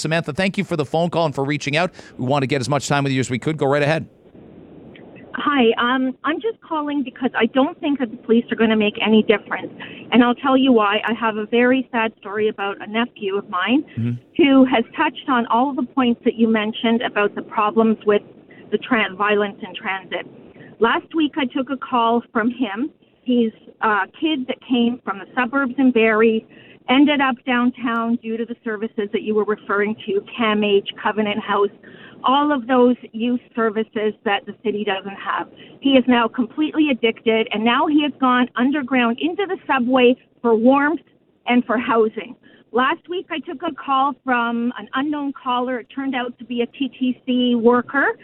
Samantha, thank you for the phone call and for reaching out. We want to get as much time with you as we could. Go right ahead. Hi, um, I'm just calling because I don't think that the police are going to make any difference. And I'll tell you why. I have a very sad story about a nephew of mine who has touched on all of the points that you mentioned about the problems with the tran violence in transit. Last week, I took a call from him. He's a kid that came from the suburbs in Barrie, ended up downtown due to the services that you were referring to, CAMH, Covenant House, all of those youth services that the city doesn't have. He is now completely addicted, and now he has gone underground into the subway for warmth and for housing. Last week, I took a call from an unknown caller. It turned out to be a TTC worker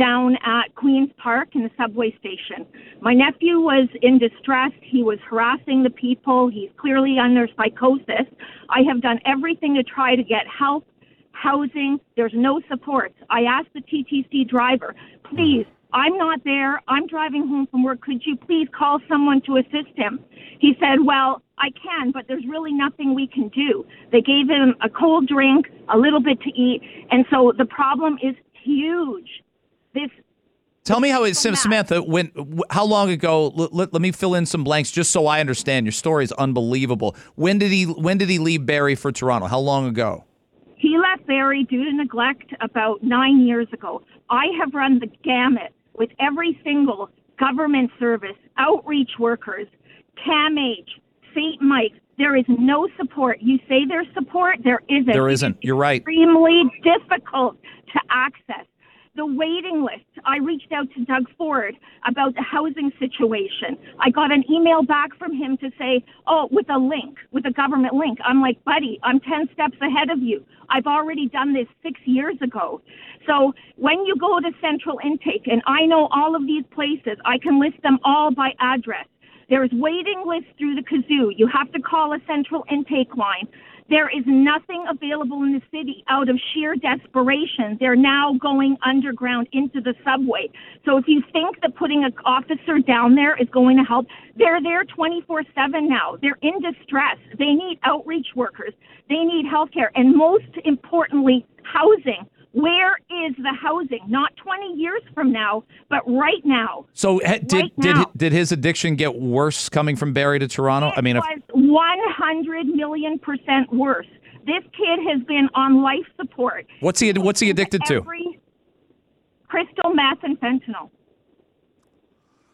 down at Queen's Park in the subway station. My nephew was in distress. He was harassing the people. He's clearly under psychosis. I have done everything to try to get help, housing. There's no support. I asked the TTC driver, please, I'm not there. I'm driving home from work. Could you please call someone to assist him? He said, Well, I can, but there's really nothing we can do. They gave him a cold drink, a little bit to eat, and so the problem is huge. This Tell me how it, So Sam- mad. Samantha, when, how long ago? Let, let, me fill in some blanks just so I understand. Your story is unbelievable. When did he When did he leave Barrie for Toronto? How long ago? He left Barrie due to neglect about nine years ago. I have run the gamut with every single government service, outreach workers, CAMH, St. Mike's. There is no support. You say there's support, there isn't. There isn't. is You're right. Extremely difficult to access. The waiting list. I reached out to Doug Ford about the housing situation. I got an email back from him to say, oh, with a link, with a government link. I'm like, buddy, I'm 10 steps ahead of you. I've already done this six years ago. So when you go to central intake, and I know all of these places, I can list them all by address. There's waiting lists through the kazoo. You have to call a central intake line. There is nothing available in the city out of sheer desperation. They're now going underground into the subway. So if you think that putting an officer down there is going to help, they're there 24 7 now. They're in distress. They need outreach workers. They need health care. And most importantly, housing. Where is the housing? Not 20 years from now, but right now. So ha- did Right did now. did his addiction get worse coming from Barrie to Toronto? I mean, if, was 100 million percent worse. This kid has been on life support. what's he what's he addicted to? Crystal meth and fentanyl.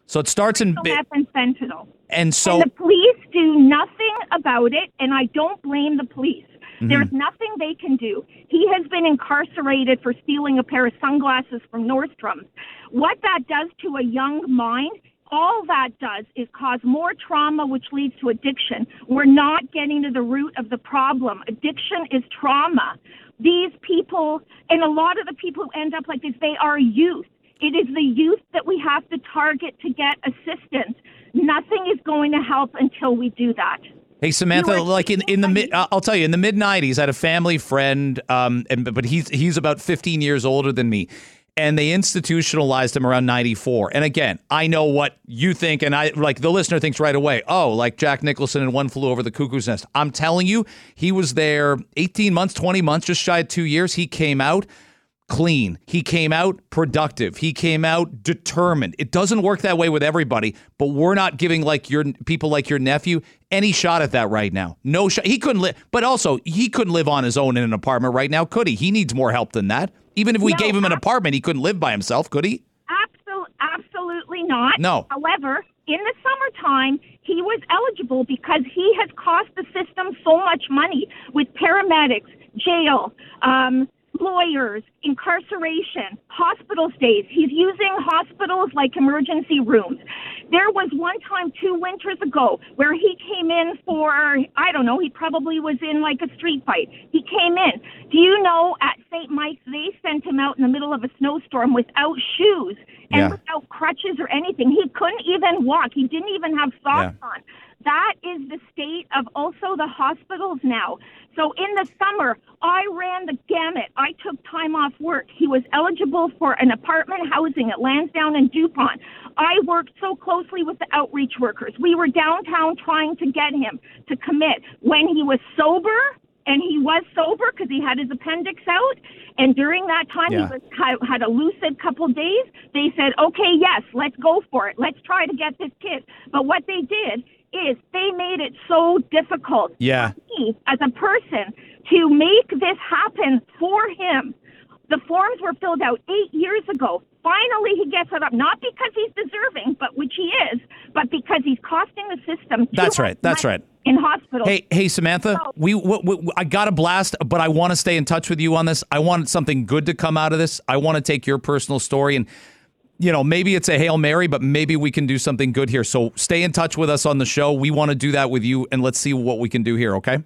So it starts in Crystal Ba- meth and fentanyl. and so and the police do nothing about it, and I don't blame the police. Mm-hmm. There's nothing they can do. He has been incarcerated for stealing a pair of sunglasses from Nordstrom's. What that does to a young mind, all that does is cause more trauma, which leads to addiction. We're not getting to the root of the problem. Addiction is trauma. These people, and a lot of the people who end up like this, they are youth. It is the youth that we have to target to get assistance. Nothing is going to help until we do that. Hey Samantha, like in, in the mid, I'll tell you, in the mid '90s, I had a family friend, um, and but he's he's about 15 years older than me, and they institutionalized him around '94. And again, I know what you think, and I like the listener thinks right away, oh, like Jack Nicholson and One Flew Over the Cuckoo's Nest. I'm telling you, he was there 18 months, 20 months, just shy of two years. He came out clean. He came out productive. He came out determined. It doesn't work that way with everybody, but we're not giving like your people like your nephew any shot at that right now. No shot. He couldn't live, but also he couldn't live on his own in an apartment right now, could he? He needs more help than that. Even if we No, gave him an apartment, he couldn't live by himself, could he? Absol- absolutely not. No. However, in the summertime, he was eligible because he has cost the system so much money with paramedics, jail, um, lawyers, incarceration, hospital stays. He's using hospitals like emergency rooms. There was one time two winters ago where he came in for, I don't know, he probably was in like a street fight. He came in. Do you know at St. Mike's, they sent him out in the middle of a snowstorm without shoes and Yeah. without crutches or anything. He couldn't even walk. He didn't even have socks on. That is the state of also the hospitals now. So in the summer, I ran the gamut. I took time off work. He was eligible for an apartment housing at Lansdowne and DuPont. I worked so closely with the outreach workers. We were downtown trying to get him to commit. When he was sober, and he was sober because he had his appendix out. And during that time, Yeah. he was, had- had a lucid couple days. They said, okay, yes, let's go for it. Let's try to get this kid. But what they did is they made it so difficult Yeah. for me as a person to make this happen for him. The forms were filled out eight years ago. Finally, he gets it up, not because he's deserving, but which he is, but because he's costing the system. That's right. That's right. In hospitals. Hey, hey, Samantha, Oh. we, we, we I got a blast, but I want to stay in touch with you on this. I want something good to come out of this. I want to take your personal story and, you know, maybe it's a hail mary, but maybe we can do something good here. So stay in touch with us on the show. We want to do that with you, and let's see what we can do here. Okay.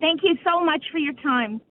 Thank you so much for your time.